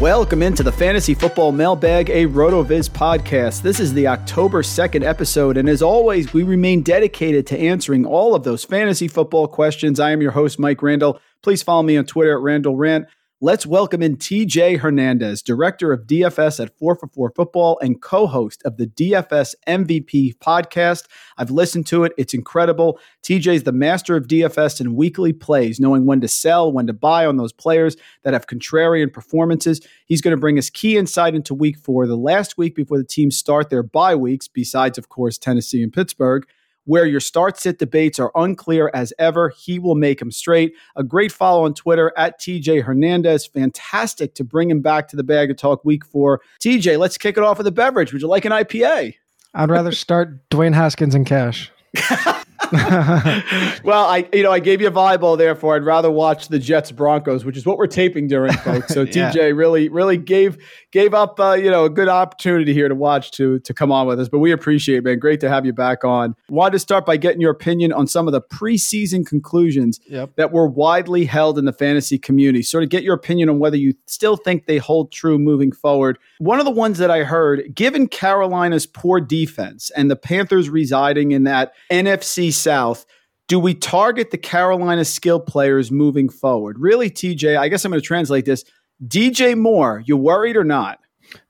Welcome into the Fantasy Football Mailbag, a RotoViz podcast. This is the October 2nd episode, and as always, we remain dedicated to answering all of those fantasy football questions. I am your host, Mike Randle. Please follow me on Twitter at Randle Rant. Let's welcome in TJ Hernandez, director of DFS at 4 for 4 Football and co host of the DFS MVP podcast. I've listened to it, it's incredible. TJ is the master of DFS and weekly plays, knowing when to sell, when to buy on those players that have contrarian performances. He's going to bring us key insight into week four, the last week before the teams start their bye weeks, besides, of course, Tennessee and Pittsburgh where your start sit debates are unclear as ever. He will make them straight. A great follow on Twitter at TJ Hernandez. Fantastic to bring him back to the bag of talk week four. TJ, let's kick it off with a beverage. Would you like an IPA? I'd rather start Dwayne Haskins and Cash. well, I you know I gave you a volleyball there for I'd rather watch the Jets Broncos, which is what we're taping during, folks. So Yeah. TJ really really gave gave up uh, you know a good opportunity here to watch to to come on with us, but we appreciate it, man. Great to have you back on. Wanted to start by getting your opinion on some of the preseason conclusions Yep. that were widely held in the fantasy community. Sort of get your opinion on whether you still think they hold true moving forward. One of the ones that I heard, given Carolina's poor defense and the Panthers residing in that NFC South, do we target the Carolina skill players moving forward? Really, TJ, I guess I'm going to translate this. DJ Moore, you worried or not?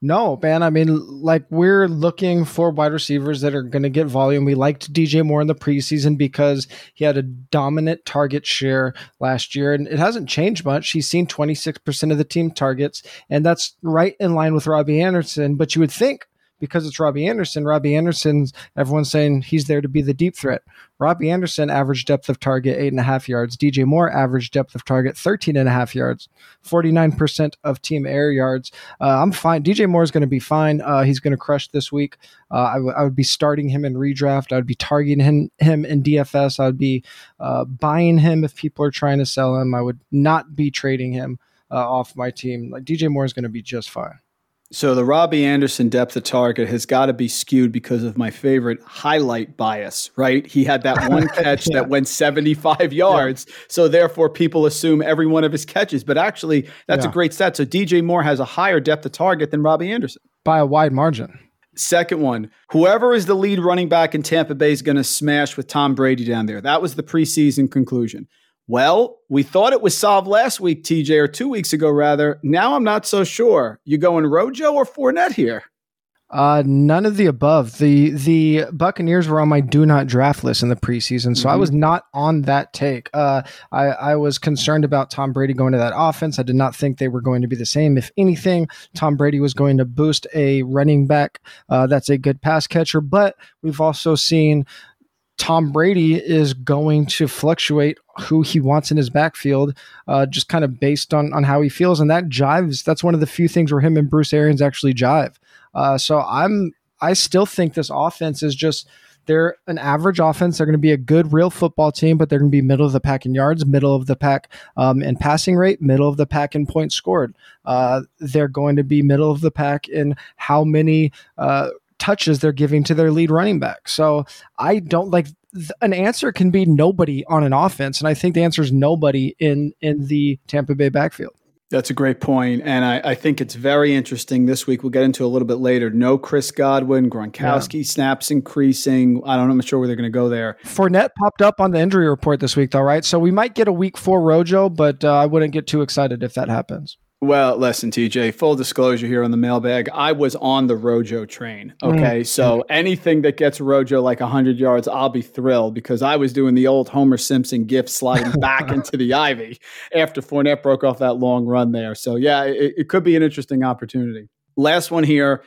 No, man. I mean, like we're looking for wide receivers that are going to get volume. We liked DJ Moore in the preseason because he had a dominant target share last year, and it hasn't changed much. He's seen 26% of the team targets, and that's right in line with Robbie Anderson. But you would think because it's Robbie Anderson, Robbie Anderson's everyone's saying he's there to be the deep threat. Robbie Anderson average depth of target eight and a half yards. DJ Moore average depth of target 13 and a half yards. 49% of team air yards. Uh, I'm fine. DJ Moore is going to be fine. Uh, he's going to crush this week. Uh, I, w- I would be starting him in redraft. I would be targeting him, him in DFS. I would be uh, buying him if people are trying to sell him. I would not be trading him uh, off my team. Like DJ Moore is going to be just fine. So the Robbie Anderson depth of target has got to be skewed because of my favorite highlight bias, right? He had that one catch that went 75 yards. So therefore people assume every one of his catches, but actually that's a great stat. So DJ Moore has a higher depth of target than Robbie Anderson. By a wide margin. Second one, whoever is the lead running back in Tampa Bay is going to smash with Tom Brady down there. That was the preseason conclusion. Well, we thought it was solved last week, TJ, or two weeks ago, rather. Now I'm not so sure. You going Rojo or Fournette here? Uh, none of the above. The the Buccaneers were on my do not draft list in the preseason, so I was not on that take. Uh, I, I was concerned about Tom Brady going to that offense. I did not think they were going to be the same. If anything, Tom Brady was going to boost a running back uh, that's a good pass catcher. But we've also seen Tom Brady is going to fluctuate who he wants in his backfield, uh, just kind of based on on how he feels, and that jives. That's one of the few things where him and Bruce Arians actually jive. Uh, so I'm I still think this offense is just they're an average offense. They're going to be a good real football team, but they're going to be middle of the pack in yards, middle of the pack um, in passing rate, middle of the pack in points scored. Uh, they're going to be middle of the pack in how many uh, touches they're giving to their lead running back. So I don't like th- an answer can be nobody on an offense, and I think the answer is nobody in in the Tampa Bay backfield. That's a great point, and I, I think it's very interesting. This week we'll get into a little bit later. No Chris Godwin, Gronkowski snaps increasing. I don't know. I'm not sure where they're going to go there. Fournette popped up on the injury report this week, though, right? So we might get a week four Rojo, but uh, I wouldn't get too excited if that happens. Well, listen, TJ, full disclosure here on the mailbag. I was on the Rojo train. Mm. Okay. Mm. So anything that gets Rojo like 100 yards, I'll be thrilled because I was doing the old Homer Simpson gift sliding back into the ivy after Fournette broke off that long run there. So, yeah, it, it could be an interesting opportunity. Last one here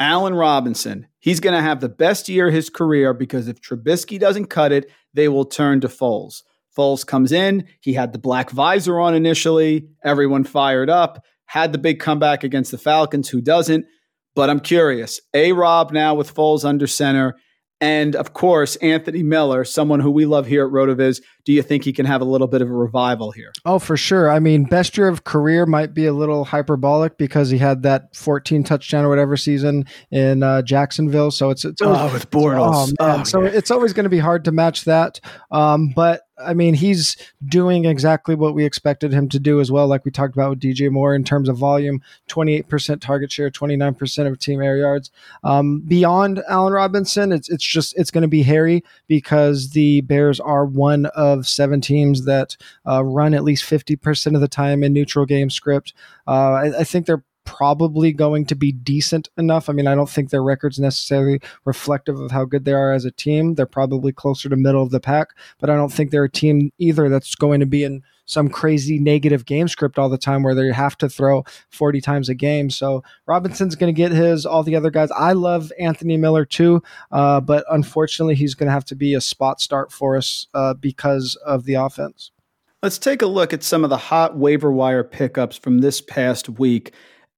Allen Robinson. He's going to have the best year of his career because if Trubisky doesn't cut it, they will turn to Foles. Foles comes in. He had the black visor on initially. Everyone fired up. Had the big comeback against the Falcons. Who doesn't? But I'm curious. A Rob now with Foles under center. And of course, Anthony Miller, someone who we love here at RotoViz. Do you think he can have a little bit of a revival here? Oh, for sure. I mean, best year of career might be a little hyperbolic because he had that 14 touchdown or whatever season in uh, Jacksonville. So it's it's always, oh with Bortles. Oh, oh, so it's always going to be hard to match that. Um, but I mean, he's doing exactly what we expected him to do as well, like we talked about with DJ Moore in terms of volume 28% target share, 29% of team air yards. Um, beyond Allen Robinson, it's, it's just, it's going to be hairy because the Bears are one of seven teams that uh, run at least 50% of the time in neutral game script. Uh, I, I think they're probably going to be decent enough. I mean, I don't think their record's necessarily reflective of how good they are as a team. They're probably closer to middle of the pack, but I don't think they're a team either that's going to be in some crazy negative game script all the time where they have to throw 40 times a game. So Robinson's going to get his, all the other guys. I love Anthony Miller too, uh, but unfortunately, he's going to have to be a spot start for us uh, because of the offense. Let's take a look at some of the hot waiver wire pickups from this past week.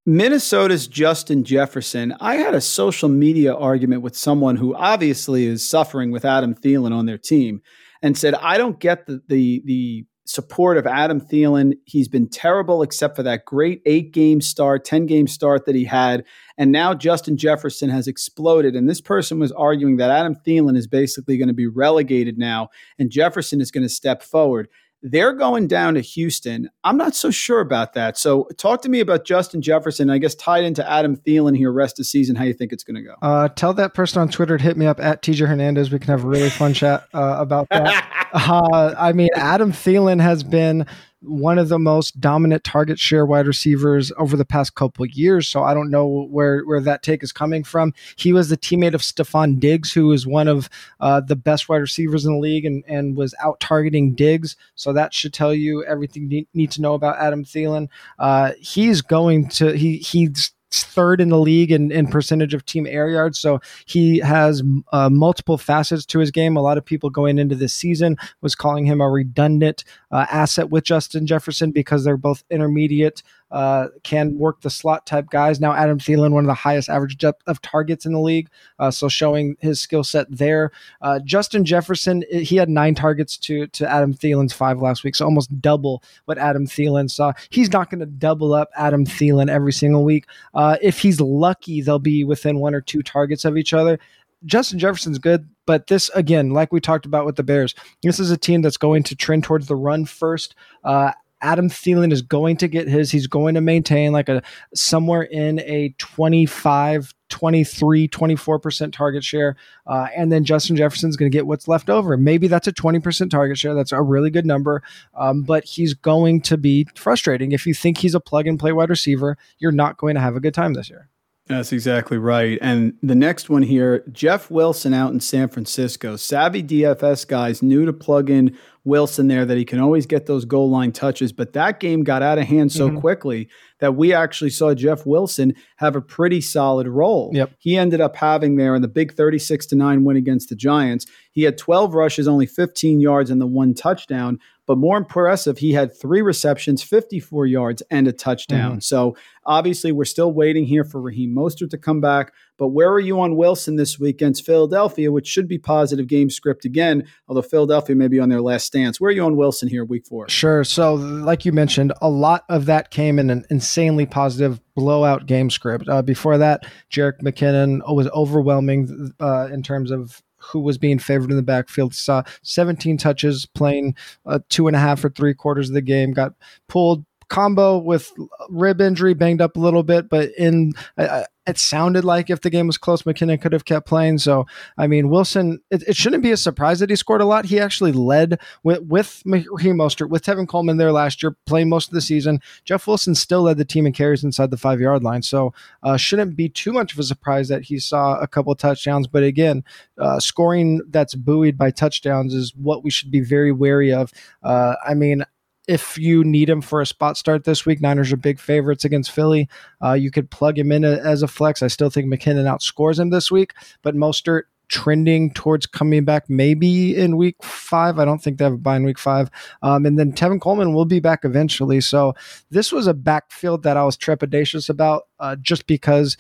Minnesota's Justin Jefferson. I had a social media argument with someone who obviously is suffering with Adam Thielen on their team and said, I don't get the, the, the support of Adam Thielen. He's been terrible except for that great eight game start, 10 game start that he had. And now Justin Jefferson has exploded. And this person was arguing that Adam Thielen is basically going to be relegated now and Jefferson is going to step forward. They're going down to Houston. I'm not so sure about that. So, talk to me about Justin Jefferson. I guess tied into Adam Thielen here rest of season. How you think it's going to go? Uh, tell that person on Twitter to hit me up at TJ Hernandez. We can have a really fun chat uh, about that. uh, I mean, Adam Thielen has been one of the most dominant target share wide receivers over the past couple years. So I don't know where where that take is coming from. He was the teammate of Stefon Diggs, who is one of uh, the best wide receivers in the league, and and was out targeting Diggs. So that should tell you everything you need to know about Adam Thielen. Uh, he's going to he he's third in the league in, in percentage of team air yards. So he has uh, multiple facets to his game. A lot of people going into this season was calling him a redundant uh, asset with Justin Jefferson because they're both intermediate uh, can work the slot type guys. Now, Adam Thielen, one of the highest average depth of targets in the league, uh, so showing his skill set there. Uh, Justin Jefferson, he had nine targets to to Adam Thielen's five last week, so almost double what Adam Thielen saw. He's not going to double up Adam Thielen every single week. Uh, if he's lucky, they'll be within one or two targets of each other. Justin Jefferson's good, but this again, like we talked about with the Bears, this is a team that's going to trend towards the run first. Uh, Adam Thielen is going to get his. He's going to maintain like a somewhere in a 25, 23, 24% target share. Uh, and then Justin Jefferson's going to get what's left over. Maybe that's a 20% target share. That's a really good number. Um, but he's going to be frustrating. If you think he's a plug and play wide receiver, you're not going to have a good time this year. That's exactly right. And the next one here, Jeff Wilson out in San Francisco. Savvy DFS guys new to plug in Wilson there that he can always get those goal line touches. But that game got out of hand so mm-hmm. quickly that we actually saw Jeff Wilson have a pretty solid role. Yep. He ended up having there in the big 36 to 9 win against the Giants. He had 12 rushes, only 15 yards, and the one touchdown. But more impressive, he had three receptions, 54 yards, and a touchdown. Mm-hmm. So obviously, we're still waiting here for Raheem Mostert to come back. But where are you on Wilson this week against Philadelphia, which should be positive game script again, although Philadelphia may be on their last stance. Where are you on Wilson here week four? Sure. So, like you mentioned, a lot of that came in an insanely positive blowout game script. Uh, before that, Jerick McKinnon was overwhelming uh, in terms of who was being favored in the backfield. Saw 17 touches, playing uh, two and a half or three quarters of the game. Got pulled combo with rib injury, banged up a little bit, but in uh, it sounded like if the game was close, McKinnon could have kept playing. So, I mean, Wilson, it, it shouldn't be a surprise that he scored a lot. He actually led with, with Raheem Mostert, with Tevin Coleman there last year, playing most of the season. Jeff Wilson still led the team in carries inside the five yard line. So, uh, shouldn't be too much of a surprise that he saw a couple touchdowns. But again, uh, scoring that's buoyed by touchdowns is what we should be very wary of. Uh, I mean, if you need him for a spot start this week, Niners are big favorites against Philly. Uh, you could plug him in as a flex. I still think McKinnon outscores him this week, but Mostert trending towards coming back maybe in week five. I don't think they have a bye in week five. Um, and then Tevin Coleman will be back eventually. So this was a backfield that I was trepidatious about uh, just because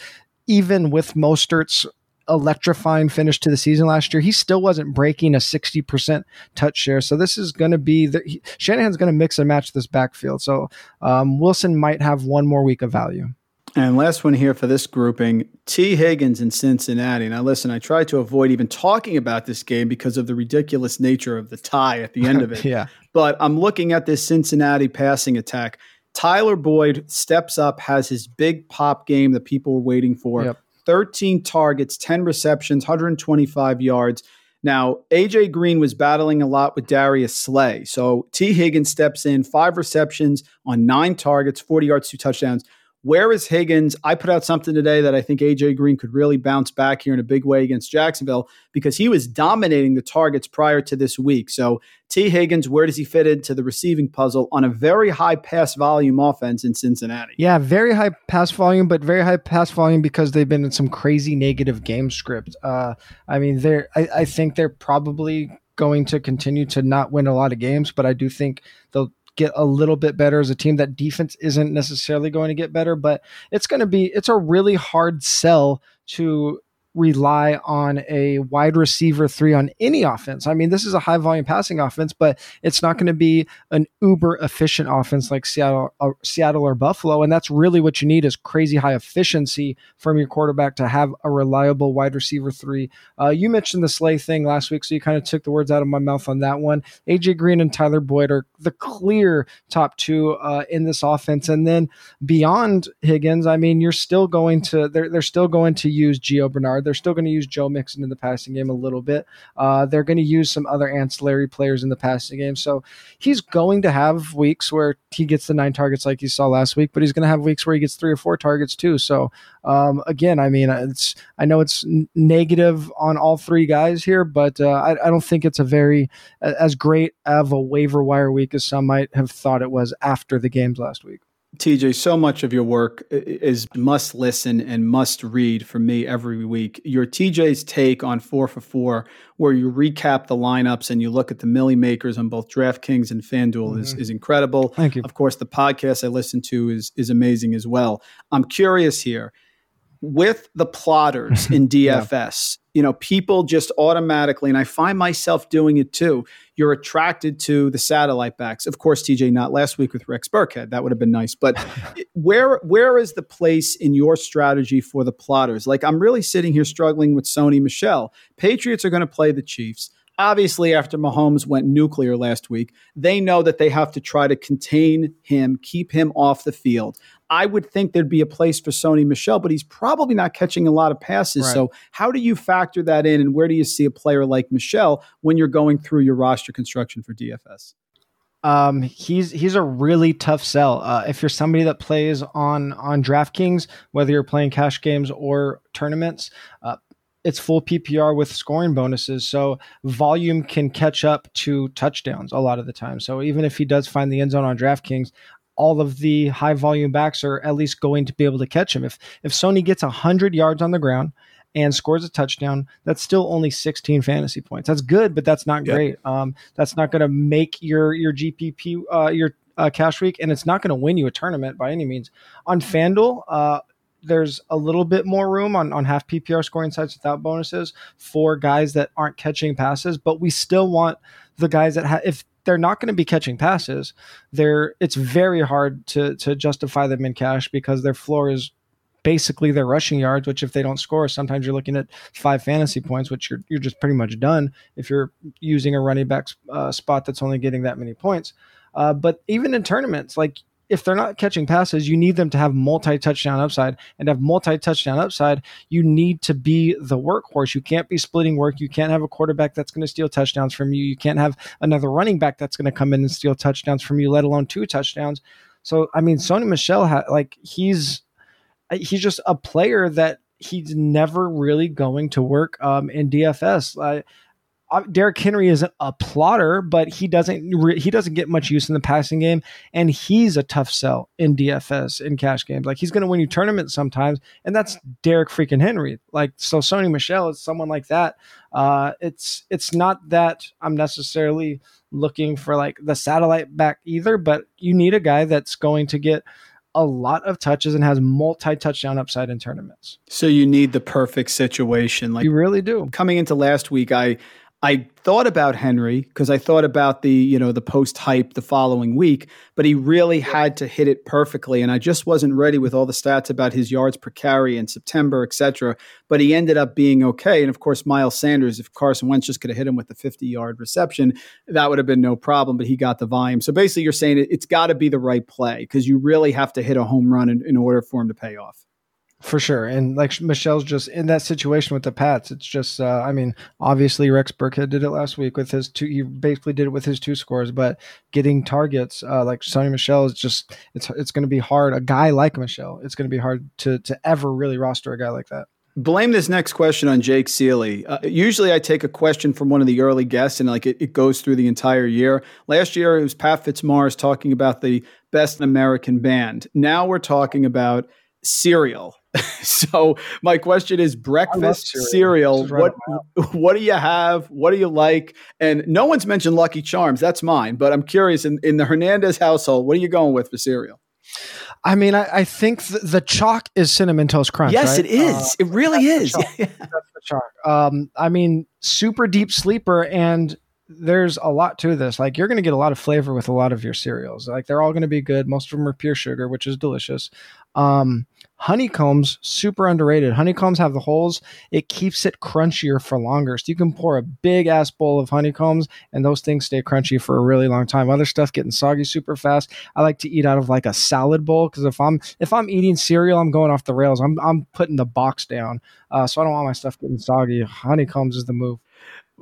even with Mostert's electrifying finish to the season last year, he still wasn't breaking a 60% touch share. So this is going to be the he, Shanahan's going to mix and match this backfield. So um, Wilson might have one more week of value. And last one here for this grouping Tee Higgins in Cincinnati. Now, listen, I tried to avoid even talking about this game because of the ridiculous nature of the tie at the end of it. yeah. But I'm looking at this Cincinnati passing attack. Tyler Boyd steps up, has his big pop game that people were waiting for. Yep. 13 targets, 10 receptions, 125 yards. Now, AJ Green was battling a lot with Darius Slay. So Tee Higgins steps in, five receptions on nine targets, 40 yards, two touchdowns. Where is Higgins? I put out something today that I think AJ Green could really bounce back here in a big way against Jacksonville because he was dominating the targets prior to this week. So, Tee Higgins, where does he fit into the receiving puzzle on a very high pass volume offense in Cincinnati? Yeah, very high pass volume, but very high pass volume because they've been in some crazy negative game script. Uh, I mean, they're I, I think they're probably going to continue to not win a lot of games, but I do think they'll get a little bit better as a team. That defense isn't necessarily going to get better, but it's going to be it's a really hard sell to rely on a wide receiver three on any offense. I mean, this is a high volume passing offense, but it's not going to be an uber efficient offense like Seattle, uh, Seattle or Buffalo. And that's really what you need is crazy high efficiency from your quarterback to have a reliable wide receiver three. Uh, you mentioned the Slay thing last week, so you kind of took the words out of my mouth on that one. AJ Green and Tyler Boyd are the clear top two uh, in this offense, and then beyond Higgins, I mean, you're still going to they're they're still going to use Gio Bernard. They're still going to use Joe Mixon in the passing game a little bit. Uh, they're going to use some other ancillary players in the passing game. So he's going to have weeks where he gets the nine targets like you saw last week, but he's going to have weeks where he gets three or four targets too. So um, again, I mean, it's I know it's negative on all three guys here, but uh, I, I, don't think it's a very as great of a waiver wire week as some might have thought it was after the games last week. TJ, so much of your work is must listen and must read for me every week. Your TJ's take on four for four, where you recap the lineups and you look at the millie makers on both DraftKings and FanDuel, mm-hmm. is, is incredible. Thank you. Of course, the podcast I listen to is is amazing as well. I'm curious here with the plotters in DFS, yeah. you know, people just automatically, and I find myself doing it too. You're attracted to the satellite backs. Of course, TJ, not last week with Rex Burkhead. That would have been nice. But where where is the place in your strategy for the plotters? Like I'm really sitting here struggling with Sony Michel. Patriots are going to play the Chiefs. Obviously, after Mahomes went nuclear last week, they know that they have to try to contain him, keep him off the field. I would think there'd be a place for Sony Michel, but he's probably not catching a lot of passes. Right. So, how do you factor that in, and where do you see a player like Michel when you're going through your roster construction for DFS? Um, he's he's a really tough sell. Uh, if you're somebody that plays on on DraftKings, whether you're playing cash games or tournaments, uh, it's full PPR with scoring bonuses. So volume can catch up to touchdowns a lot of the time. So even if he does find the end zone on DraftKings, all of the high volume backs are at least going to be able to catch him. If if Sony gets 100 yards on the ground and scores a touchdown, that's still only 16 fantasy points. That's good, but that's not great. Um, that's not going to make your your GPP uh, your uh, cash week, and it's not going to win you a tournament by any means. On FanDuel, uh, there's a little bit more room on, on half PPR scoring sites without bonuses for guys that aren't catching passes, but we still want the guys that have, if they're not going to be catching passes, they're, it's very hard to, to justify them in cash because their floor is basically their rushing yards, which if they don't score, sometimes you're looking at five fantasy points, which you're, you're just pretty much done if you're using a running back uh, spot that's only getting that many points. Uh, but even in tournaments, like if they're not catching passes, you need them to have multi touchdown upside. And have multi touchdown upside, you need to be the workhorse. You can't be splitting work. You can't have a quarterback that's going to steal touchdowns from you. You can't have another running back that's going to come in and steal touchdowns from you, let alone two touchdowns. So, I mean, Sony Michel, ha- like, he's he's just a player that he's never really going to work um, in DFS. Uh, uh, Derrick Henry isn't a plotter, but he doesn't re- he doesn't get much use in the passing game, and he's a tough sell in DFS in cash games. Like he's going to win you tournaments sometimes, and that's Derrick freaking Henry. Like so, Sony Michel is someone like that. Uh, it's it's not that I'm necessarily looking for like the satellite back either, but you need a guy that's going to get a lot of touches and has multi touchdown upside in tournaments. So you need the perfect situation. Like you really do. Coming into last week, I I thought about Henry because I thought about the, you know, the post hype the following week, but he really had to hit it perfectly. And I just wasn't ready with all the stats about his yards per carry in September, et cetera. But he ended up being okay. And of course, Miles Sanders, if Carson Wentz just could have hit him with the 50 yard reception, that would have been no problem, but he got the volume. So basically, you're saying it, has got to be the right play because you really have to hit a home run in, in order for him to pay off. For sure. And like Michel's just in that situation with the Pats, it's just, uh, I mean, obviously Rex Burkhead did it last week with his two, he basically did it with his two scores, but getting targets uh, like Sony Michel is just, it's, it's going to be hard. A guy like Michel, it's going to be hard to, to ever really roster a guy like that. Blame this next question on Jake Ciely. Uh, usually I take a question from one of the early guests and like it, it goes through the entire year. Last year it was Pat Fitzmaurice talking about the best American band. Now we're talking about cereal. so my question is breakfast cereal. cereal. What what do you have? What do you like? And no one's mentioned Lucky Charms. That's mine. But I'm curious in, in the Hernandez household, what are you going with for cereal? I mean, I, I think the, the, chalk is cinnamon toast crunch. Yes, right? it is. Uh, it really is. that's the chalk. Um, I mean, super deep sleeper, and there's a lot to this. Like you're going to get a lot of flavor with a lot of your cereals. Like they're all going to be good. Most of them are pure sugar, which is delicious. Um, honeycombs super underrated. Honeycombs have the holes. It keeps it crunchier for longer. So you can pour a big ass bowl of honeycombs and those things stay crunchy for a really long time. Other stuff getting soggy super fast. I like to eat out of like a salad bowl because if I'm if I'm eating cereal, I'm going off the rails. I'm I'm putting the box down. Uh, so I don't want my stuff getting soggy. Honeycombs is the move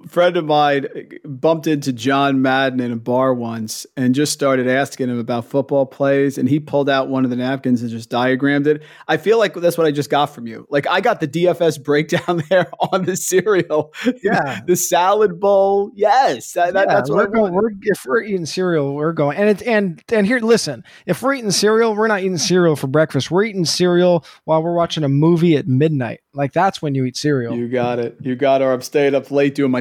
friend of mine bumped into John Madden in a bar once and just started asking him about football plays. And he pulled out one of the napkins and just diagrammed it. I feel like that's what I just got from you. Like I got the DFS breakdown there on the cereal. Yeah. the salad bowl. Yes. That, yeah, that's what we're going. We're, if we're eating cereal, we're going. And it's, and, and here, listen, if we're eating cereal, we're not eating cereal for breakfast. We're eating cereal while we're watching a movie at midnight. Like that's when you eat cereal. You got it. You got it. Or I'm staying up late doing my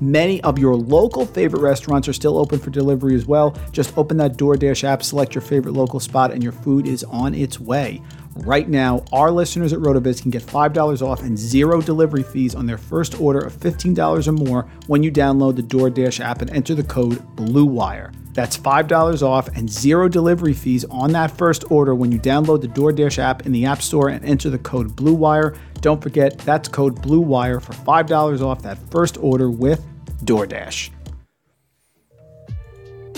Many of your local favorite restaurants are still open for delivery as well. Just open that DoorDash app, select your favorite local spot, and your food is on its way. Right now, our listeners at RotoViz can get $5 off and zero delivery fees on their first order of $15 or more when you download the DoorDash app and enter the code BLUEWIRE. That's $5 off and zero delivery fees on that first order when you download the DoorDash app in the App Store and enter the code BLUEWIRE. Don't forget, that's code BLUEWIRE for $5 off that first order with DoorDash.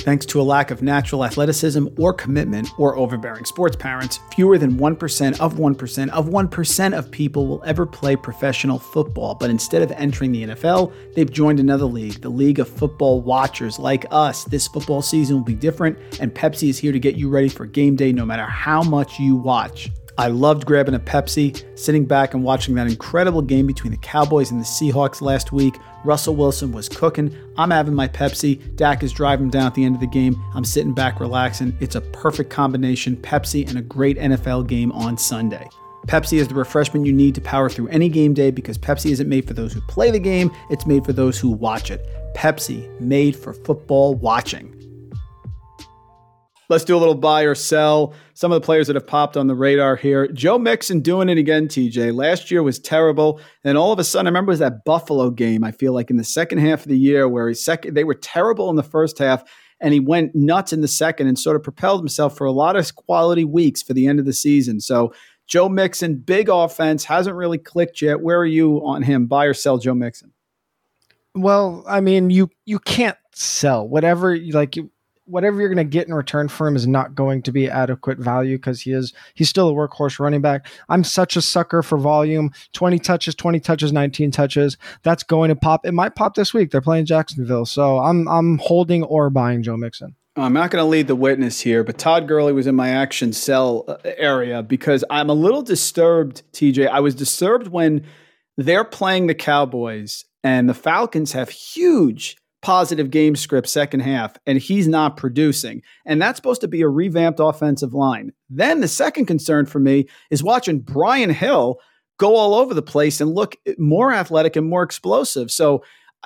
Thanks to a lack of natural athleticism or commitment or overbearing sports parents, fewer than 1% of 1% of 1% of people will ever play professional football. But instead of entering the NFL, they've joined another league, the League of Football Watchers like us. This football season will be different, and Pepsi is here to get you ready for game day no matter how much you watch. I loved grabbing a Pepsi, sitting back and watching that incredible game between the Cowboys and the Seahawks last week. Russell Wilson was cooking. I'm having my Pepsi. Dak is driving down at the end of the game. I'm sitting back relaxing. It's a perfect combination Pepsi and a great NFL game on Sunday. Pepsi is the refreshment you need to power through any game day because Pepsi isn't made for those who play the game, it's made for those who watch it. Pepsi, made for football watching. Let's do a little buy or sell. Some of the players that have popped on the radar here. Joe Mixon doing it again, TJ. Last year was terrible. And all of a sudden, I remember that Buffalo game, I feel like in the second half of the year where he second they were terrible in the first half and he went nuts in the second and sort of propelled himself for a lot of quality weeks for the end of the season. So Joe Mixon, big offense, hasn't really clicked yet. Where are you on him? Buy or sell Joe Mixon? Well, I mean, you you can't sell whatever like whatever you're going to get in return for him is not going to be adequate value because he is he's still a workhorse running back. I'm such a sucker for volume. 20 touches, 20 touches, 19 touches. That's going to pop. It might pop this week. They're playing Jacksonville, so I'm I'm holding or buying Joe Mixon. I'm not going to lead the witness here, but Todd Gurley was in my action sell uh, area because I'm a little disturbed, TJ. I was disturbed when they're playing the Cowboys and the Falcons have huge positive game script second half and he's not producing. And that's supposed to be a revamped offensive line. Then the second concern for me is watching Brian Hill go all over the place and look more athletic and more explosive. So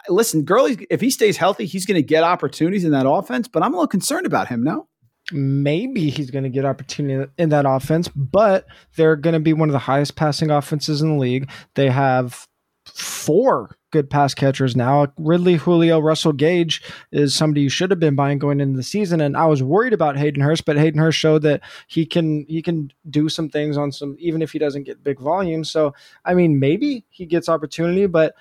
listen, Gurley, if he stays healthy, he's going to get opportunities in that offense, but I'm a little concerned about him now. Maybe he's going to get opportunity in that offense, but they're going to be one of the highest passing offenses in the league. They have four good pass catchers now. Ridley, Julio, Russell Gage is somebody you should have been buying going into the season. And I was worried about Hayden Hurst, but Hayden Hurst showed that he can he can do some things on some even if he doesn't get big volume. So I mean maybe he gets opportunity, but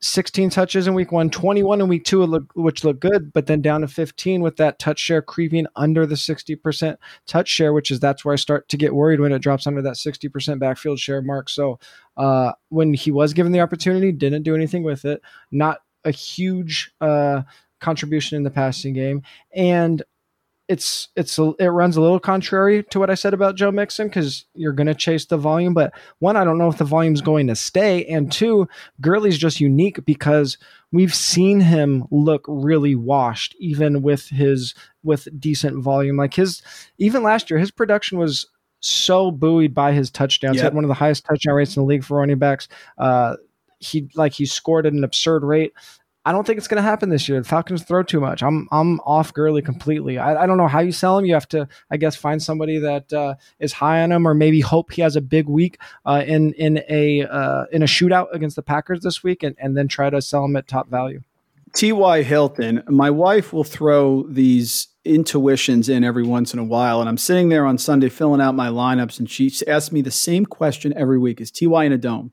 16 touches in week one, 21 in week two, which looked good, but then down to 15 with that touch share creeping under the 60% touch share, which is that's where I start to get worried when it drops under that 60% backfield share mark. So uh, when he was given the opportunity, didn't do anything with it. Not a huge uh, contribution in the passing game. And it's it's a, it runs a little contrary to what I said about Joe Mixon because you're going to chase the volume, but one, I don't know if the volume's going to stay, and two, Gurley's just unique because we've seen him look really washed, even with his with decent volume. Like his even last year, his production was so buoyed by his touchdowns. Yep. He had one of the highest touchdown rates in the league for running backs. Uh, he like he scored at an absurd rate. I don't think it's going to happen this year. The Falcons throw too much. I'm I'm off Gurley completely. I, I don't know how you sell him. You have to, I guess, find somebody that uh, is high on him, or maybe hope he has a big week uh, in in a uh, in a shootout against the Packers this week, and, and then try to sell him at top value. T.Y. Hilton. My wife will throw these intuitions in every once in a while, and I'm sitting there on Sunday filling out my lineups, and she asks me the same question every week: Is T.Y. in a dome?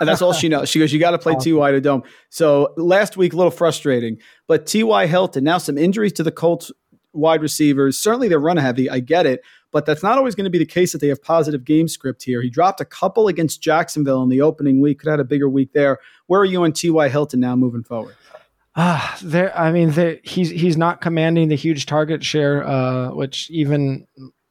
That's all she knows. She goes, "You got to play awesome. T.Y. to dome." So last week, a little frustrating, but T.Y. Hilton now some injuries to the Colts wide receivers. Certainly, they're run heavy. I get it, but that's not always going to be the case that they have positive game script here. He dropped a couple against Jacksonville in the opening week. Could have had a bigger week there. Where are you on T.Y. Hilton now moving forward? Ah, uh, there. I mean, he's he's not commanding the huge target share, uh, which even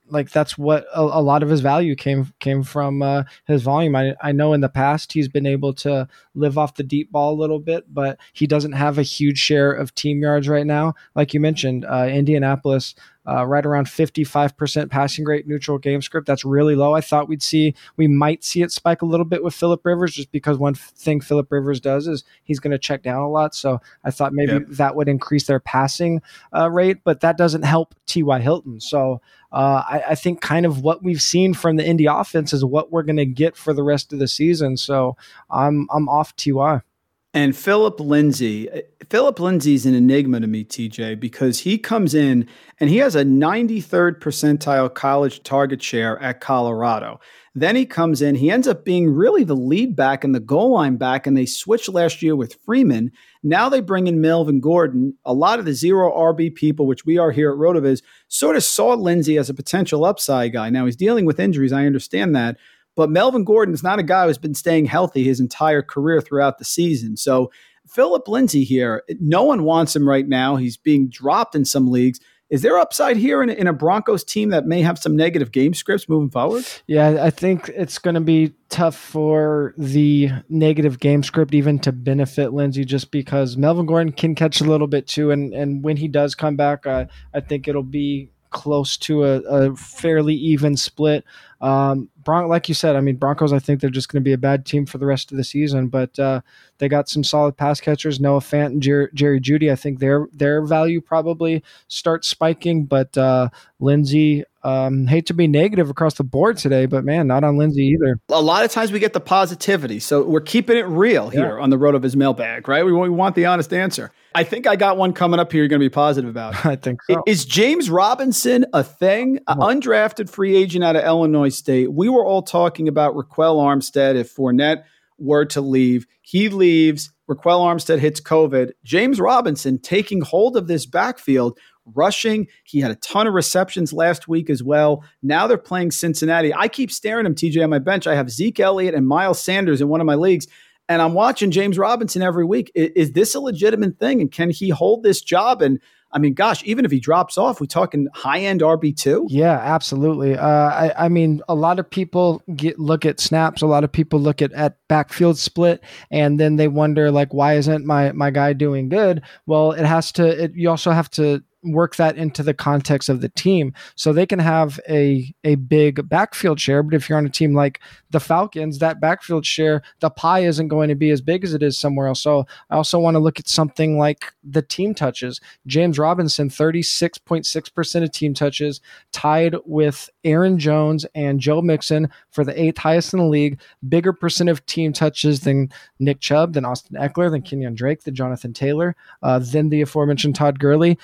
like that's what a, a, lot of his value came came from uh, his volume. I, I know in the past he's been able to live off the deep ball a little bit, but he doesn't have a huge share of team yards right now. Like you mentioned, uh, Indianapolis uh, right around 55% passing rate neutral game script. That's really low. I thought we'd see, we might see it spike a little bit with Philip Rivers just because one thing Philip Rivers does is he's going to check down a lot. So I thought maybe yep. that would increase their passing uh, rate, but that doesn't help T.Y. Hilton. So uh, I, I, think kind of what we've seen from the Indy offense is what we're going to get for the rest of the season. So I'm, I'm off T.Y. And Philip Lindsay, Philip Lindsay's an enigma to me, TJ, because he comes in and he has a 93rd percentile college target share at Colorado. Then he comes in, he ends up being really the lead back and the goal line back, and they switched last year with Freeman. Now they bring in Melvin Gordon. A lot of the zero RB people, which we are here at Rotoviz, sort of saw Lindsay as a potential upside guy. Now he's dealing with injuries, I understand that. But Melvin Gordon is not a guy who's been staying healthy his entire career throughout the season. So Philip Lindsay here, no one wants him right now. He's being dropped in some leagues. Is there upside here in, in a Broncos team that may have some negative game scripts moving forward? Yeah, I think it's going to be tough for the negative game script even to benefit Lindsay just because Melvin Gordon can catch a little bit too. And, and when he does come back, uh, I think it'll be close to a, a fairly even split. Um, Bron- like you said, I mean Broncos. I think they're just going to be a bad team for the rest of the season, but uh, they got some solid pass catchers. Noah Fant and Jer- Jerry Jeudy. I think their their value probably starts spiking, but uh, Lindsay. Um, hate to be negative across the board today, but man, not on Lindsay either. A lot of times we get the positivity, so we're keeping it real here yeah. on the road of his mailbag, right? We, we want the honest answer. I think I got one coming up here. You're going to be positive about. I think so. Is James Robinson a thing? Undrafted free agent out of Illinois State. We were all talking about Ryquell Armstead if Fournette were to leave. He leaves. Ryquell Armstead hits COVID. James Robinson taking hold of this backfield rushing. He had a ton of receptions last week as well. Now they're playing Cincinnati. I keep staring him, TJ, on my bench. I have Zeke Elliott and Miles Sanders in one of my leagues, and I'm watching James Robinson every week. Is, is this a legitimate thing? And can he hold this job? And I mean, gosh, even if he drops off, we talking high end RB two. Yeah, absolutely. Uh, I, I, mean, a lot of people get look at snaps. A lot of people look at at backfield split, and then they wonder like, why isn't my my guy doing good? Well, it has to. It, you also have to work that into the context of the team. So they can have a a big backfield share, but if you're on a team like the Falcons, that backfield share, the pie isn't going to be as big as it is somewhere else. So I also want to look at something like the team touches. James Robinson, 36.6% of team touches, tied with Aaron Jones and Joe Mixon for the eighth highest in the league. Bigger percent of team touches than Nick Chubb, than Austin Ekeler than Kenyan Drake, than Jonathan Taylor, uh, than the aforementioned Todd Gurley.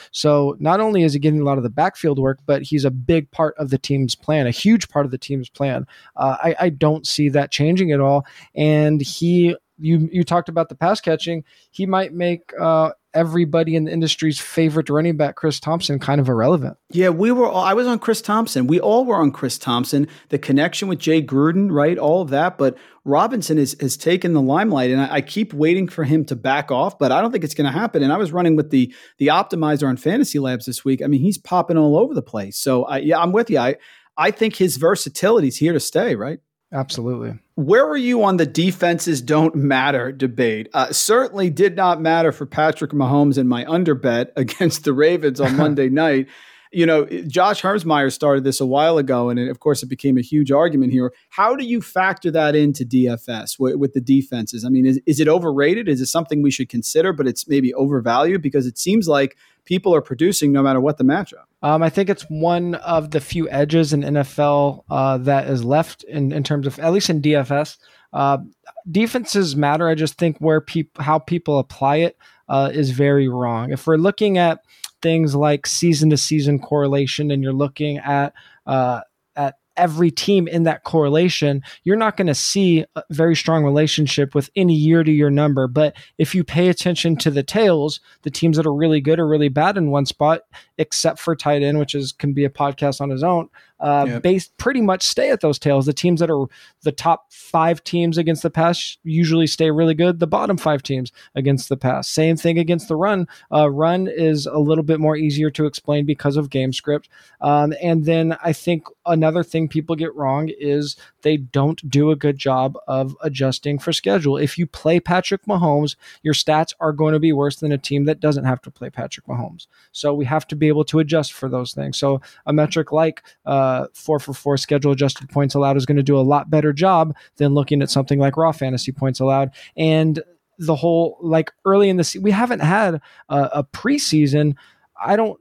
Not only is he getting a lot of the backfield work, but he's a big part of the team's plan, a huge part of the team's plan. Uh, I, I don't see that changing at all. And he, you, you talked about the pass catching. He might make uh, everybody in the industry's favorite running back, Chris Thompson, kind of irrelevant. Yeah, we were. All, I was on Chris Thompson. We all were on Chris Thompson. The connection with Jay Gruden, right? All of that. But Robinson is, has taken the limelight, and I, I keep waiting for him to back off. But I don't think it's going to happen. And I was running with the the optimizer on Fantasy Labs this week. I mean, he's popping all over the place. So I, yeah, I'm with you. I I think his versatility is here to stay. Right. Absolutely. Where were you on the defenses don't matter debate? Uh, certainly did not matter for Patrick Mahomes in my underbet against the Ravens on Monday night. You know, Josh Hermsmeyer started this a while ago, and of course, it became a huge argument here. How do you factor that into DFS with, with the defenses? I mean, is, is it overrated? Is it something we should consider, but it's maybe overvalued? Because it seems like people are producing no matter what the matchup. Um, I think it's one of the few edges in NFL uh, that is left in, in terms of at least in DFS. Uh, defenses matter. I just think where how people apply it uh, is very wrong. If we're looking at things like season to season correlation, and you're looking at uh, at every team in that correlation, you're not going to see a very strong relationship with any year to year number. But if you pay attention to the tails, the teams that are really good or really bad in one spot, except for tight end, which is can be a podcast on his own, uh, yep. based pretty much stay at those tails. The teams that are the top five teams against the pass usually stay really good. The bottom five teams against the pass. Same thing against the run. Uh, run is a little bit more easier to explain because of game script. Um, and then I think another thing people get wrong is they don't do a good job of adjusting for schedule. If you play Patrick Mahomes, your stats are going to be worse than a team that doesn't have to play Patrick Mahomes. So we have to be able to adjust for those things. So a metric like uh, four for four schedule adjusted points allowed is going to do a lot better job than looking at something like raw fantasy points allowed. And the whole like early in the season, we haven't had a preseason. I don't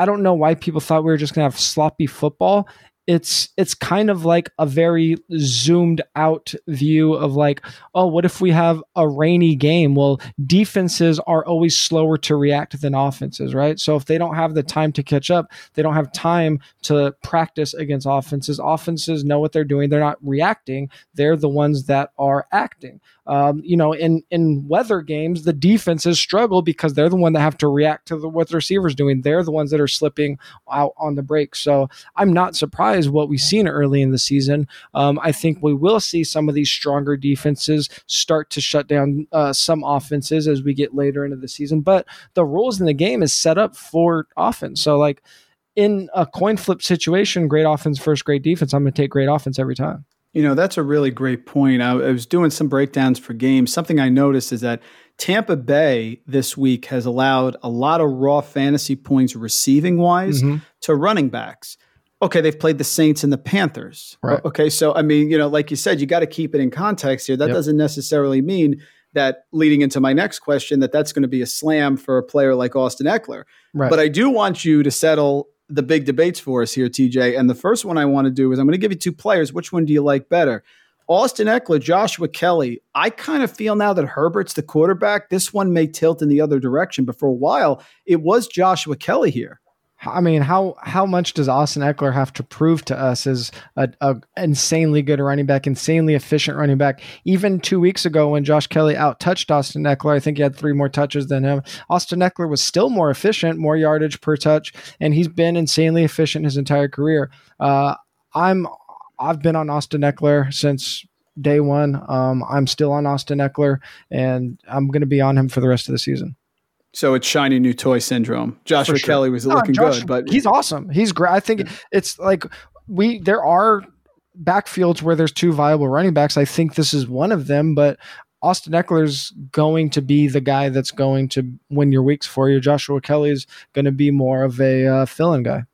I don't know why people thought we were just going to have sloppy football it's it's kind of like a very zoomed out view of like oh what if we have a rainy game? Well defenses are always slower to react than offenses right? So if they don't have the time to catch up they don't have time to practice against offenses. Offenses know what they're doing. They're not reacting. They're the ones that are acting um, you know, in in weather games, the defenses struggle because they're the one that have to react to the, what the receivers doing. They're the ones that are slipping out on the break. So I'm not surprised what we've seen early in the season. Um, I think we will see some of these stronger defenses start to shut down uh, some offenses as we get later into the season. But the rules in the game is set up for offense. So like in a coin flip situation, great offense first, great defense. I'm going to take great offense every time. You know, that's a really great point. I, I was doing some breakdowns for games. Something I noticed is that Tampa Bay this week has allowed a lot of raw fantasy points receiving wise mm-hmm. to running backs. Okay, they've played the Saints and the Panthers. Right. Okay, so I mean, you know, like you said, you got to keep it in context here. That yep. doesn't necessarily mean that leading into my next question that that's going to be a slam for a player like Austin Ekeler. Right. But I do want you to settle the big debates for us here, TJ. And the first one I want to do is I'm going to give you two players. Which one do you like better? Austin Ekeler, Joshua Kelley. I kind of feel now that Herbert's the quarterback. This one may tilt in the other direction, but for a while, it was Joshua Kelley here. I mean, how how much does Austin Ekeler have to prove to us as a, a, insanely good running back, insanely efficient running back? Even two weeks ago, when Josh Kelley out touched Austin Ekeler, I think he had three more touches than him. Austin Ekeler was still more efficient, more yardage per touch, and he's been insanely efficient his entire career. Uh, I'm I've been on Austin Ekeler since day one. Um, I'm still on Austin Ekeler, and I'm going to be on him for the rest of the season. So it's shiny new toy syndrome. Joshua sure. Kelley was no, looking Josh, good, but he's awesome. He's great. I think yeah. it's like we there are backfields where there's two viable running backs. I think this is one of them, but Austin Ekeler's going to be the guy that's going to win your weeks for you. Joshua Kelley's going to be more of a uh, fill-in guy.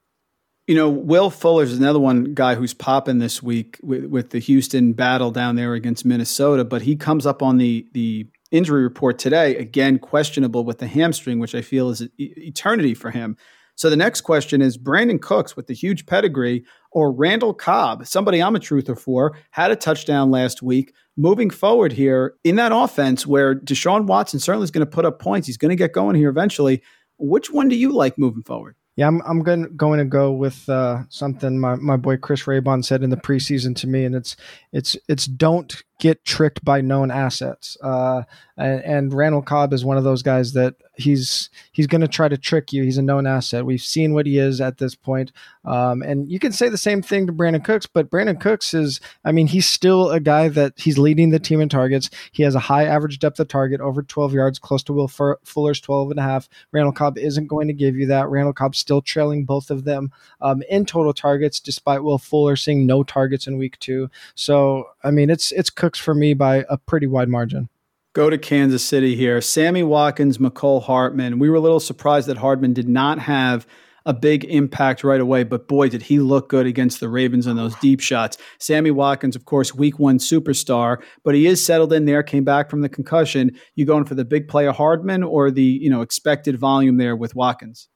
You know, Will Fuller's another one guy who's popping this week with, with the Houston battle down there against Minnesota, but he comes up on the the injury report today. Again, questionable with the hamstring, which I feel is eternity for him. So the next question is Brandin Cooks with the huge pedigree or Randall Cobb, somebody I'm a truther for, had a touchdown last week. Moving forward here in that offense where Deshaun Watson certainly is going to put up points, he's going to get going here eventually. Which one do you like moving forward? Yeah, I'm I'm going going to go with uh, something my, my boy Chris Raybon said in the preseason to me, and it's it's it's don't get tricked by known assets. Uh, and, and, Randall Cobb is one of those guys that he's he's going to try to trick you. He's a known asset. We've seen what he is at this point. Um, and you can say the same thing to Brandin Cooks, but Brandin Cooks is, I mean, he's still a guy that he's leading the team in targets. He has a high average depth of target, over 12 yards, close to Will Fuller's 12 and a half. Randall Cobb isn't going to give you that. Randall Cobb's still trailing both of them um, in total targets, despite Will Fuller seeing no targets in week two. So, I mean, it's it's for me by a pretty wide margin. Go to Kansas City here. Sammy Watkins, Mecole Hardman. We were a little surprised that Hardman did not have a big impact right away, but boy, did he look good against the Ravens on those deep shots. Sammy Watkins, of course, week one superstar, but he is settled in there, came back from the concussion. You going for the big play of Hardman or the, you know, expected volume there with Watkins?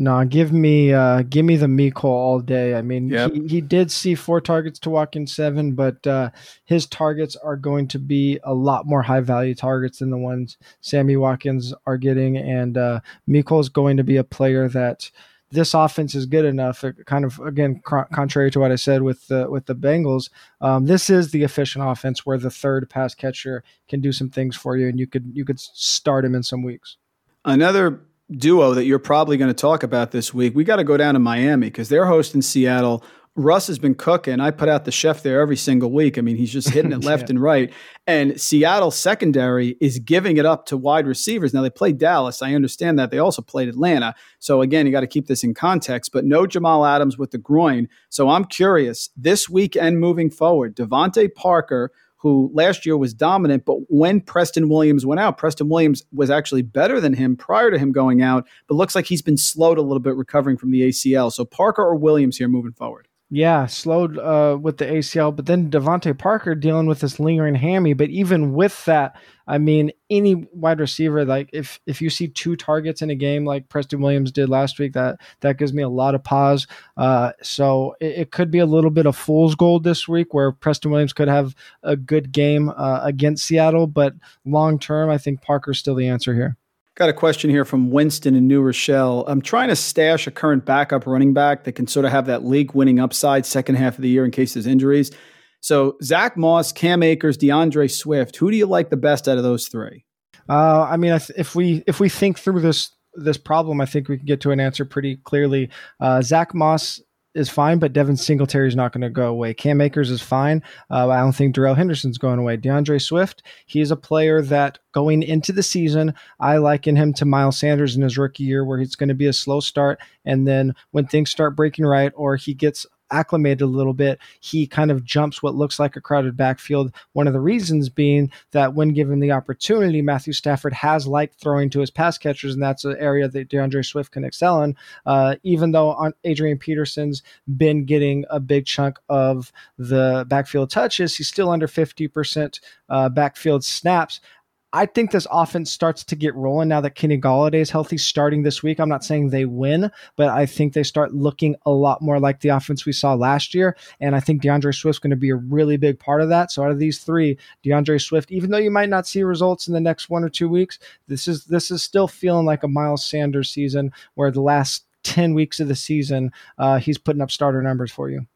No, give me uh, give me the Mecole all day. I mean, yep. he, he did see four targets to walk in seven, but uh, his targets are going to be a lot more high value targets than the ones Sammy Watkins are getting, and uh, Mecole is going to be a player that this offense is good enough. Kind of again, contrary to what I said with the with the Bengals, um, this is the efficient offense where the third pass catcher can do some things for you, and you could you could start him in some weeks. Another duo that you're probably going to talk about this week, we got to go down to Miami because they're hosting Seattle. Russ has been cooking. I put out the chef there every single week. I mean, he's just hitting it left yeah. and right. And Seattle secondary is giving it up to wide receivers. Now they played Dallas. I understand that. They also played Atlanta. So again, you got to keep this in context, but no Jamal Adams with the groin. So I'm curious this weekend moving forward, DeVante Parker – who last year was dominant, but when Preston Williams went out, Preston Williams was actually better than him prior to him going out, but looks like he's been slowed a little bit recovering from the ACL. So Parker or Williams here moving forward? Yeah, slowed uh, with the ACL, but then DeVante Parker dealing with this lingering hammy. But even with that, I mean, any wide receiver, like if if you see two targets in a game like Preston Williams did last week, that that gives me a lot of pause. Uh, so it, it, could be a little bit of fool's gold this week, where Preston Williams could have a good game uh, against Seattle. But long term, I think Parker's still the answer here. Got a question here from Winston in New Rochelle. I'm trying to stash a current backup running back that can sort of have that league winning upside second half of the year in case there's injuries. So Zach Moss, Cam Akers, D'Andre Swift. Who do you like the best out of those three? Uh, I mean, if we if we think through this this problem, I think we can get to an answer pretty clearly. Uh, Zach Moss is fine, but Devin Singletary is not going to go away. Cam Akers is fine. Uh, I don't think Darrell Henderson's going away. D'Andre Swift, he's a player that going into the season, I liken him to Miles Sanders in his rookie year, where he's going to be a slow start, and then when things start breaking right, or he gets acclimated a little bit, he kind of jumps what looks like a crowded backfield. One of the reasons being that when given the opportunity, Matthew Stafford has liked throwing to his pass catchers, and that's an area that D'Andre Swift can excel in. Uh, even though Adrian Peterson's been getting a big chunk of the backfield touches, he's still under 50% uh, backfield snaps. I think this offense starts to get rolling now that Kenny Golladay is healthy starting this week. I'm not saying they win, but I think they start looking a lot more like the offense we saw last year. And I think D'Andre Swift's going to be a really big part of that. So out of these three, D'Andre Swift, even though you might not see results in the next one or two weeks, this is this is still feeling like a Miles Sanders season where the last 10 weeks of the season, uh, he's putting up starter numbers for you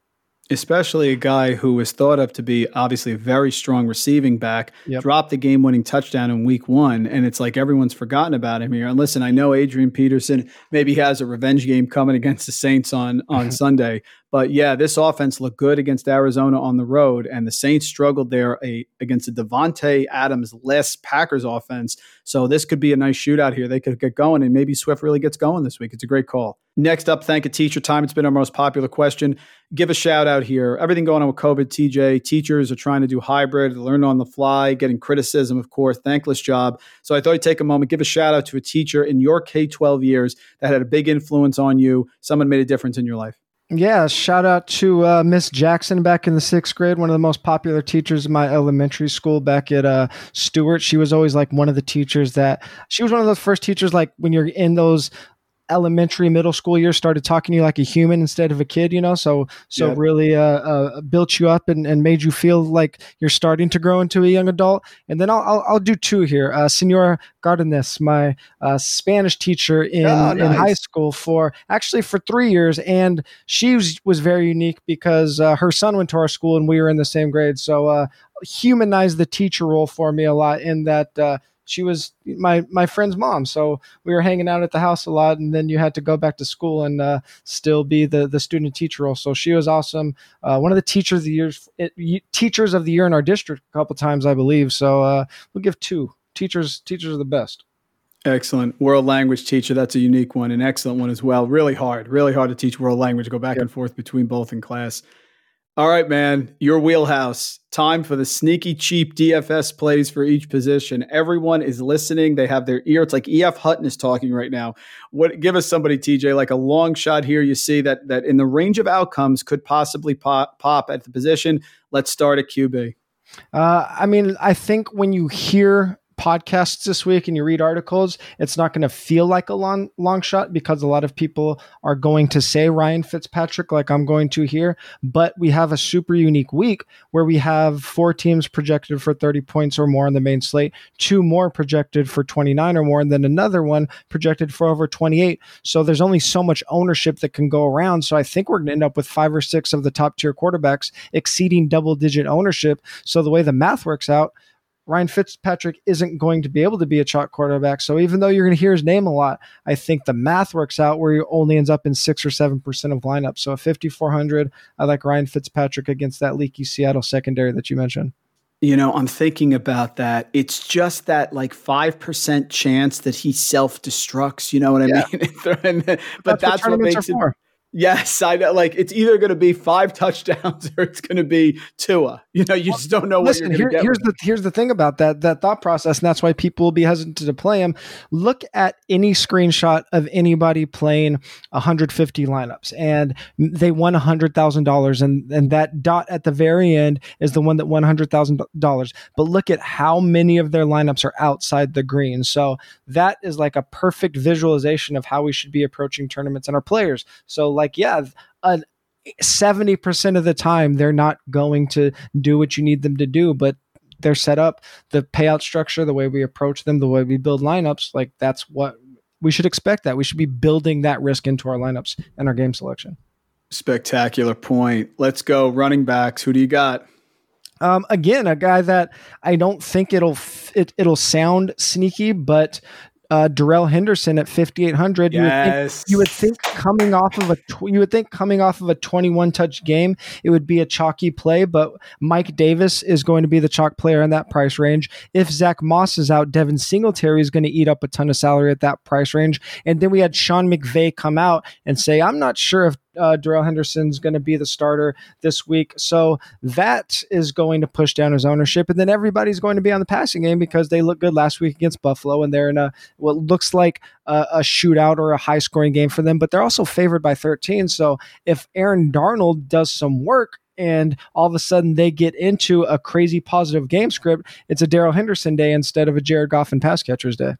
especially a guy who was thought of to be obviously a very strong receiving back, yep. dropped the game winning touchdown in week one. And it's like everyone's forgotten about him here. And listen, I know Adrian Peterson maybe has a revenge game coming against the Saints on, on Sunday, but yeah, this offense looked good against Arizona on the road, and the Saints struggled there a, against the Davante Adams less Packers offense. So this could be a nice shootout here. They could get going, and maybe Swift really gets going this week. It's a great call. Next up, thank a teacher time. It's been our most popular question. Give a shout out here. Everything going on with COVID, TJ. Teachers are trying to do hybrid, learn on the fly, getting criticism, of course, thankless job. So I thought I'd take a moment, give a shout out to a teacher in your K 12 years that had a big influence on you. Someone made a difference in your life. Yeah, shout out to uh, Miss Jackson back in the sixth grade, one of the most popular teachers in my elementary school back at uh, Stewart. She was always like one of the teachers that she was one of those first teachers, like when you're in those elementary middle school years started talking to you like a human instead of a kid you know? So so yeah. really uh, uh, built you up and, and made you feel like you're starting to grow into a young adult. And then i'll i'll, I'll do two here. Uh, senora gardenes my uh, spanish teacher in, oh, nice. in high school for actually for three years. And she was, was very unique because uh, her son went to our school and we were in the same grade. So uh, humanized the teacher role for me a lot in that uh, she was my my friend's mom so we were hanging out at the house a lot and then you had to go back to school and uh, still be the the student teacher role so she was awesome uh, one of the teachers of the years it, teachers of the year in our district a couple times i believe so uh, we'll give two teachers teachers are the best Excellent. World language teacher. That's a unique one, an excellent one as well. Really hard, really hard to teach world language, go back yep. and forth between both in class. All right, man, your wheelhouse. Time for the sneaky cheap DFS plays for each position. Everyone is listening. They have their ear. It's like EF Hutton is talking right now. What give us somebody, TJ, like a long shot here. You see that that in the range of outcomes could possibly pop, pop at the position. Let's start at QB. Uh, I mean, I think when you hear podcasts this week and you read articles, it's not going to feel like a long long shot because a lot of people are going to say Ryan Fitzpatrick like I'm going to here, but we have a super unique week where we have four teams projected for 30 points or more on the main slate, two more projected for 29 or more and then another one projected for over 28. So there's only so much ownership that can go around, so I think we're going to end up with five or six of the top tier quarterbacks exceeding double digit ownership. So the way the math works out, Ryan Fitzpatrick isn't going to be able to be a chalk quarterback. So even though you're going to hear his name a lot, I think the math works out where he only ends up in six or seven percent of lineups. So a 5400, I like Ryan Fitzpatrick against that leaky Seattle secondary that you mentioned. You know, I'm thinking about that. It's just that like 5% chance that he self destructs. You know what I yeah. mean? but that's, that's what, what makes it. For. Yes, I know. Like it's either going to be five touchdowns or it's going to be Tua. You know, you just don't know what Listen, you're here, Here's the here's the thing about that that thought process, and that's why people will be hesitant to play him. Look at any screenshot of anybody playing 150 lineups, and they won hundred thousand dollars, and and that dot at the very end is the one that won hundred thousand dollars. But look at how many of their lineups are outside the green. So that is like a perfect visualization of how we should be approaching tournaments and our players. So like yeah, a 70% of the time they're not going to do what you need them to do, but they're set up the payout structure, the way we approach them, the way we build lineups, like that's what we should expect that. We should be building that risk into our lineups and our game selection. Spectacular point. Let's go running backs. Who do you got? Um, again, a guy that I don't think it'll it, it'll sound sneaky, but uh, Darrell Henderson at 5800. Yes. You would, think, you would think coming off of a tw- you would think coming off of a 21 touch game, it would be a chalky play, but Mike Davis is going to be the chalk player in that price range. If Zach Moss is out, Devin Singletary is going to eat up a ton of salary at that price range. And then we had Sean McVay come out and say, I'm not sure if uh, Darrell Henderson's going to be the starter this week. So that is going to push down his ownership. And then everybody's going to be on the passing game because they look good last week against Buffalo and they're in a what looks like a, a shootout or a high scoring game for them, but they're also favored by 13. So if Aaron Donald does some work, and all of a sudden they get into a crazy positive game script, it's a Darrell Henderson day instead of a Jared Goff and pass catchers day.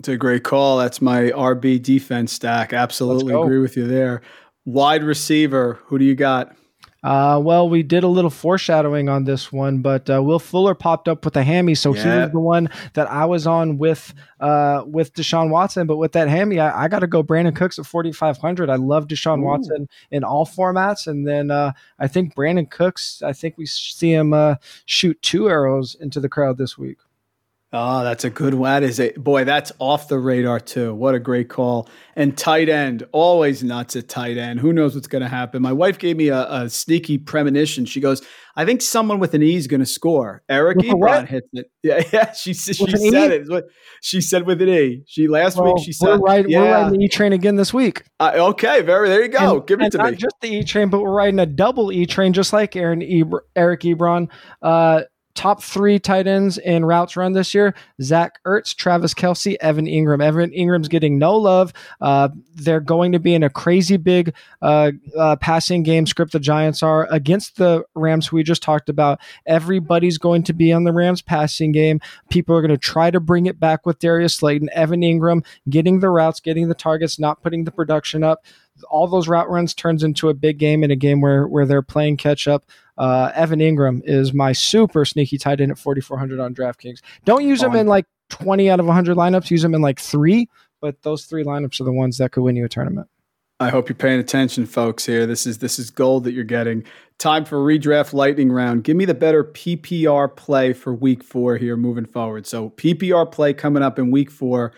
It's a great call. That's my RB defense stack. Absolutely agree with you there. Wide receiver, who do you got? Uh, well, we did a little foreshadowing on this one, but uh, Will Fuller popped up with a hammy, so yeah. he was the one that I was on with uh, with Deshaun Watson. But with that hammy, I, I got to go Brandin Cooks at forty five hundred. I love Deshaun Ooh. Watson in all formats, and then uh, I think Brandin Cooks. I think we see him uh, shoot two arrows into the crowd this week. Oh, that's a good one. That is a boy. That's off the radar too. What a great call. And tight end, always nuts at tight end. Who knows what's going to happen? My wife gave me a, a, sneaky premonition. She goes, "I think someone with an E is going to score." Eric Ebron hits it. Yeah, yeah. She she said it. What she said with an E. She last well, week she said, "We're, riding, yeah. we're riding the E train again this week." Uh, okay, very there you go. And, Give it to not me. Just the E train, but we're riding a double E train, just like Aaron Ebr- Eric Ebron. Uh, top three tight ends in routes run this year Zach Ertz, Travis Kelce, Evan Engram. Evan Engram's getting no love. Uh, they're going to be in a crazy big uh, uh, passing game script. The Giants are against the Rams, we just talked about. Everybody's going to be on the Rams passing game. People are going to try to bring it back with Darius Slayton. Evan Engram, getting the routes, getting the targets, not putting the production up all those route runs turns into a big game in a game where where they're playing catch up. Uh, Evan Engram is my super sneaky tight end at 4,400 on DraftKings. Don't use him in like 20 out of 100 lineups. Use him in like three, but those three lineups are the ones that could win you a tournament. I hope you're paying attention, folks. Here, this is this is gold that you're getting. Time for redraft lightning round. Give me the better PPR play for Week Four here, moving forward. So PPR play coming up in Week Four.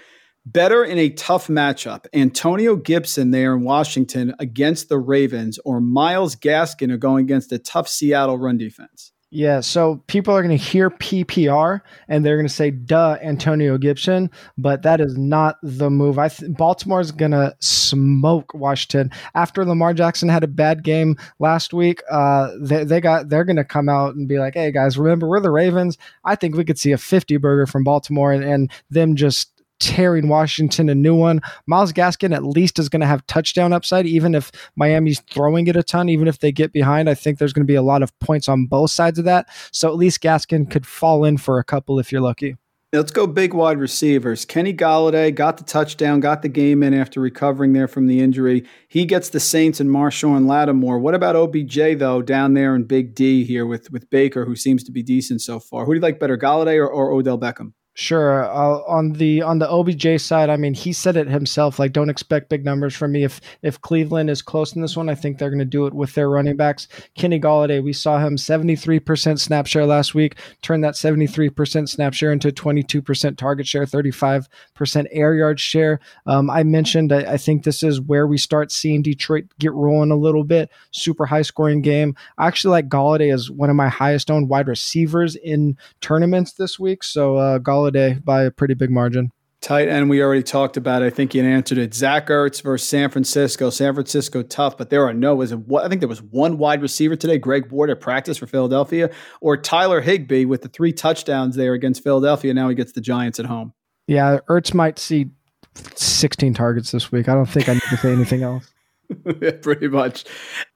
Better in a tough matchup, Antonio Gibson there in Washington against the Ravens, or Myles Gaskin are going against a tough Seattle run defense? Yeah, so people are going to hear PPR and they're going to say, "Duh, Antonio Gibson," but that is not the move. I th- Baltimore's going to smoke Washington after Lamar Jackson had a bad game last week. Uh, they, they got they're going to come out and be like, "Hey guys, remember we're the Ravens." I think we could see a fifty burger from Baltimore and, and them just tearing Washington a new one. Myles Gaskin at least is going to have touchdown upside, even if Miami's throwing it a ton, even if they get behind. I think there's going to be a lot of points on both sides of that. So at least Gaskin could fall in for a couple if you're lucky. Let's go big wide receivers. Kenny Golladay got the touchdown, got the game in after recovering there from the injury. He gets the Saints and Marshall Lattimore. What about OBJ though down there in Big D here with with Baker, who seems to be decent so far? Who do you like better, Golladay or, or Odell Beckham? Sure. Uh, on the on the OBJ side, I mean, he said it himself. Like, don't expect big numbers from me. If if Cleveland is close in this one, I think they're going to do it with their running backs. Kenny Golladay, we saw him seventy three percent snap share last week. Turn that seventy three percent snap share into twenty two percent target share, thirty five percent air yard share. Um, I mentioned. I, I think this is where we start seeing Detroit get rolling a little bit. Super high scoring game. I actually like Golladay as one of my highest owned wide receivers in tournaments this week. So uh, Golladay Holiday by a pretty big margin. Tight end, we already talked about. It. I think you answered it. Zach Ertz versus San Francisco. San Francisco tough, but there are no. Was it? I think there was one wide receiver today. Greg Ward at practice for Philadelphia, or Tyler Higbee with the three touchdowns there against Philadelphia. Now he gets the Giants at home. Yeah, Ertz might see 16 targets this week. I don't think I need to say anything else. yeah, pretty much.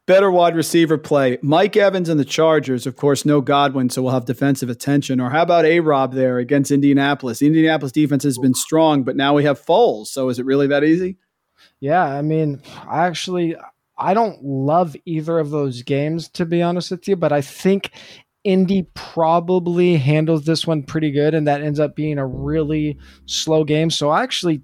Better wide receiver play. Mike Evans and the Chargers, of course, no Godwin, so we'll have defensive attention. Or how about A Rob there against Indianapolis? The Indianapolis defense has been strong, but now we have Foles. So is it really that easy? Yeah, I mean, I actually I don't love either of those games to be honest with you, but I think Indy probably handles this one pretty good, and that ends up being a really slow game. So I actually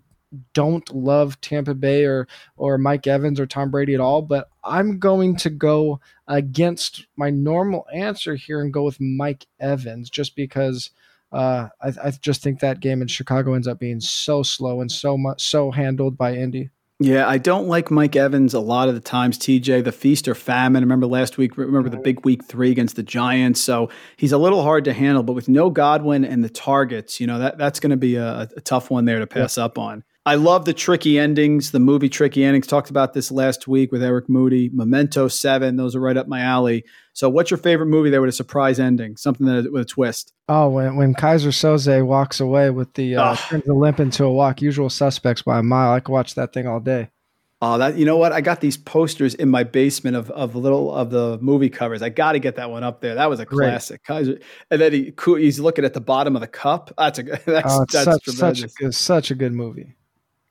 don't love Tampa Bay or or Mike Evans or Tom Brady at all, but I'm going to go against my normal answer here and go with Mike Evans just because uh, I, I just think that game in Chicago ends up being so slow and so much so handled by Indy. Yeah, I don't like Mike Evans a lot of the times, TJ. The feast or famine. Remember last week, remember the big week three against the Giants. So he's a little hard to handle, but with no Godwin and the targets, you know, that that's going to be a, a, tough one there to pass yeah. up on. I love the tricky endings, the movie tricky endings. Talked about this last week with Eric Moody, Memento 7. Those are right up my alley. So, what's your favorite movie there with a surprise ending? Something that with a twist? Oh, when, when Keyser Söze walks away with the uh, turns the limp into a walk, usual suspects by a mile. I could watch that thing all day. Oh, that you know what? I got these posters in my basement of of little of the movie covers. I got to get that one up there. That was a classic. Keyser, and then he he's looking at the bottom of the cup. That's a that's, oh, that's such, such a good, such a good movie.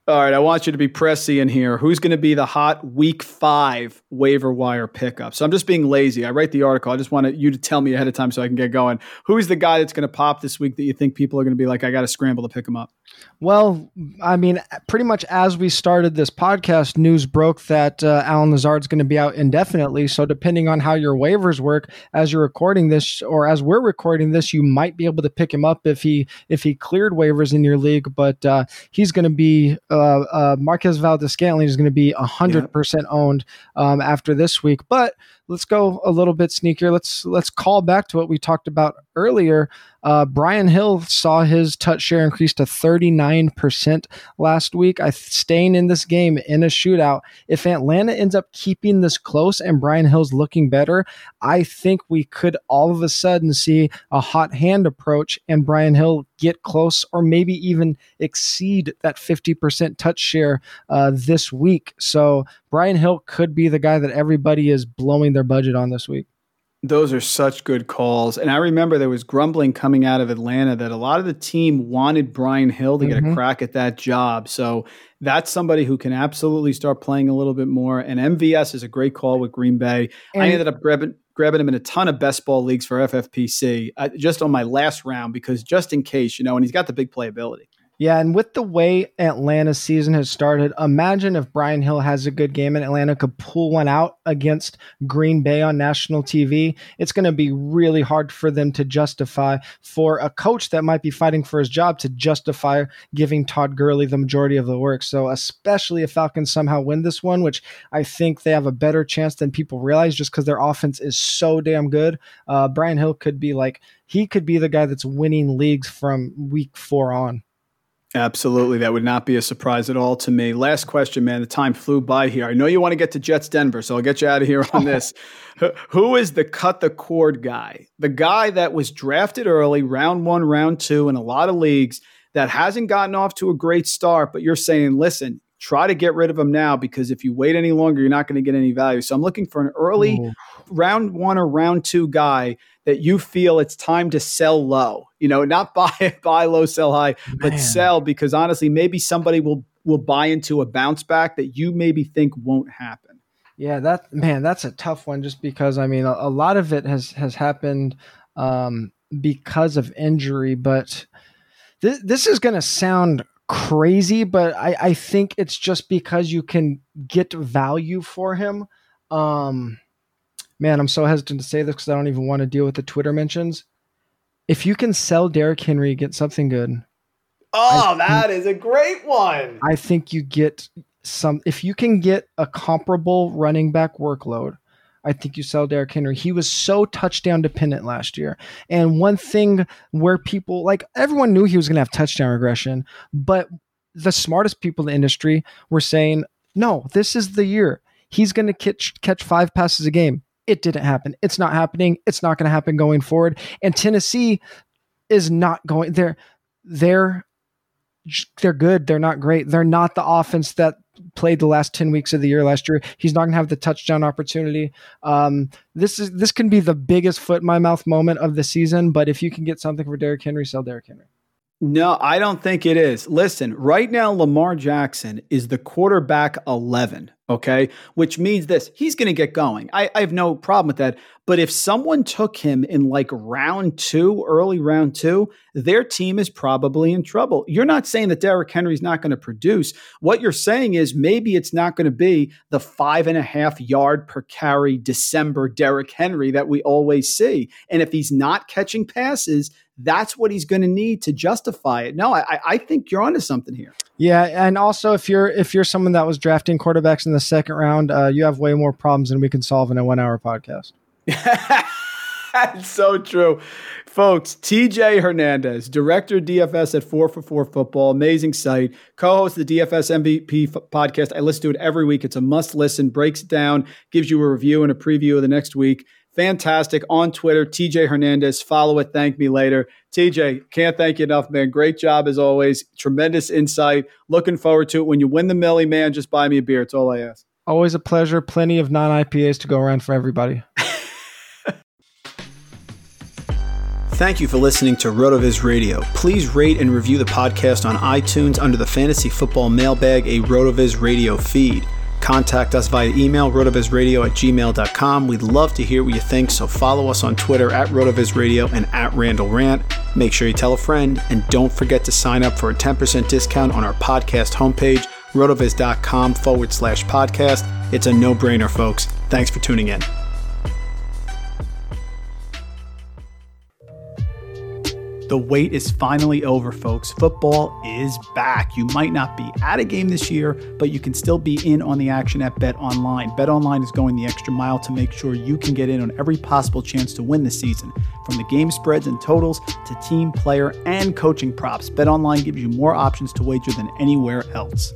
All right, I want you to be pressy in here. Who's going to be the hot week five waiver wire pickup? So I'm just being lazy. I write the article. I just want you to tell me ahead of time so I can get going. Who's the guy that's going to pop this week that you think people are going to be like, I got to scramble to pick him up? Well, I mean, pretty much as we started this podcast, news broke that uh, Allen Lazard's going to be out indefinitely. So, depending on how your waivers work, as you're recording this, or as we're recording this, you might be able to pick him up if he if he cleared waivers in your league. But uh, he's going to be uh, uh, Marquez Valdes-Scantling is going to be hundred yeah. percent owned um, after this week. But let's go a little bit sneakier. Let's let's call back to what we talked about earlier. Uh, Brian Hill saw his touch share increase to 39% last week. I staying in this game in a shootout. If Atlanta ends up keeping this close and Brian Hill's looking better, I think we could all of a sudden see a hot hand approach and Brian Hill get close or maybe even exceed that 50% touch share uh, this week. So Brian Hill could be the guy that everybody is blowing their budget on this week. Those are such good calls. And I remember there was grumbling coming out of Atlanta that a lot of the team wanted Brian Hill to mm-hmm. get a mm-hmm. crack at that job. So that's somebody who can absolutely start playing a little bit more. And MVS is a great call with Green Bay. And I ended up grabbing grabbing him in a ton of best ball leagues for FFPC uh, just on my last round because just in case, you know, and he's got the big playability. Yeah, and with the way Atlanta's season has started, imagine if Brian Hill has a good game and Atlanta could pull one out against Green Bay on national TV. It's going to be really hard for them to justify for a coach that might be fighting for his job to justify giving Todd Gurley the majority of the work. So, especially if Falcons somehow win this one, which I think they have a better chance than people realize just because their offense is so damn good, uh, Brian Hill could be like, he could be the guy that's winning leagues from week four on. Absolutely. That would not be a surprise at all to me. Last question, man. The time flew by here. I know you want to get to Jets Denver, so I'll get you out of here on this. Who is the cut the cord guy? The guy that was drafted early, round one, round two, in a lot of leagues that hasn't gotten off to a great start, but you're saying, listen, try to get rid of him now because if you wait any longer, you're not going to get any value. So I'm looking for an early Ooh. Round one or round two guy that you feel it's time to sell low. You know, not buy buy low, sell high, but Man. sell because honestly, maybe somebody will will buy into a bounce back that you maybe think won't happen. Yeah, that man, that's a tough one. Just because I mean, a, a lot of it has has happened um, because of injury, but th- this is going to sound crazy, but I, I think it's just because you can get value for him. Um, man, I'm so hesitant to say this because I don't even want to deal with the Twitter mentions. If you can sell Derrick Henry, get something good. Oh, that is a great one. I think you get some. If you can get a comparable running back workload, I think you sell Derrick Henry. He was so touchdown dependent last year. And one thing where people like everyone knew he was going to have touchdown regression, but the smartest people in the industry were saying, no, this is the year. He's going to catch catch five passes a game. It didn't happen. It's not happening. It's not going to happen going forward. And Tennessee is not going. They're they're they're good. They're not great. They're not the offense that played the last 10 weeks of the year last year. He's not going to have the touchdown opportunity. Um, this is this can be the biggest foot in my mouth moment of the season, but if you can get something for Derrick Henry, sell Derrick Henry. No, I don't think it is. Listen, right now, Lamar Jackson is the quarterback 11, okay? Which means this he's going to get going. I, I, have no problem with that. But if someone took him in like round two, early round two, their team is probably in trouble. You're not saying that Derrick Henry's not going to produce. What you're saying is maybe it's not going to be the five and a half yard per carry December Derrick Henry that we always see. And if he's not catching passes, that's what he's going to need to justify it. No, I, I think you're onto something here. Yeah, and also if you're if you're someone that was drafting quarterbacks in the second round, uh, you have way more problems than we can solve in a one hour podcast. That's so true. Folks, TJ Hernandez, director DFS at 4 for 4 Football, amazing site, co host the DFS MVP f- podcast. I listen to it every week. It's a must listen, breaks it down, gives you a review and a preview of the next week. Fantastic. On Twitter, TJ Hernandez. Follow it. Thank me later. TJ, can't thank you enough, man. Great job as always. Tremendous insight. Looking forward to it. When you win the Millie, man, just buy me a beer. It's all I ask. Always a pleasure. Plenty of non IPAs to go around for everybody. Thank you for listening to RotoViz Radio. Please rate and review the podcast on iTunes under the Fantasy Football Mailbag, a RotoViz Radio feed. Contact us via email, rotovizradio at gmail.com. We'd love to hear what you think, so follow us on Twitter at rotovizradio and at Randle Rant. Make sure you tell a friend, and don't forget to sign up for a 10% discount on our podcast homepage, rotoviz.com forward slash podcast. It's a no brainer, folks. Thanks for tuning in. The wait is finally over, folks. Football is back. You might not be at a game this year, but you can still be in on the action at Bet Online. Bet Online is going the extra mile to make sure you can get in on every possible chance to win this season. From the game spreads and totals to team, player, and coaching props, Bet Online gives you more options to wager than anywhere else.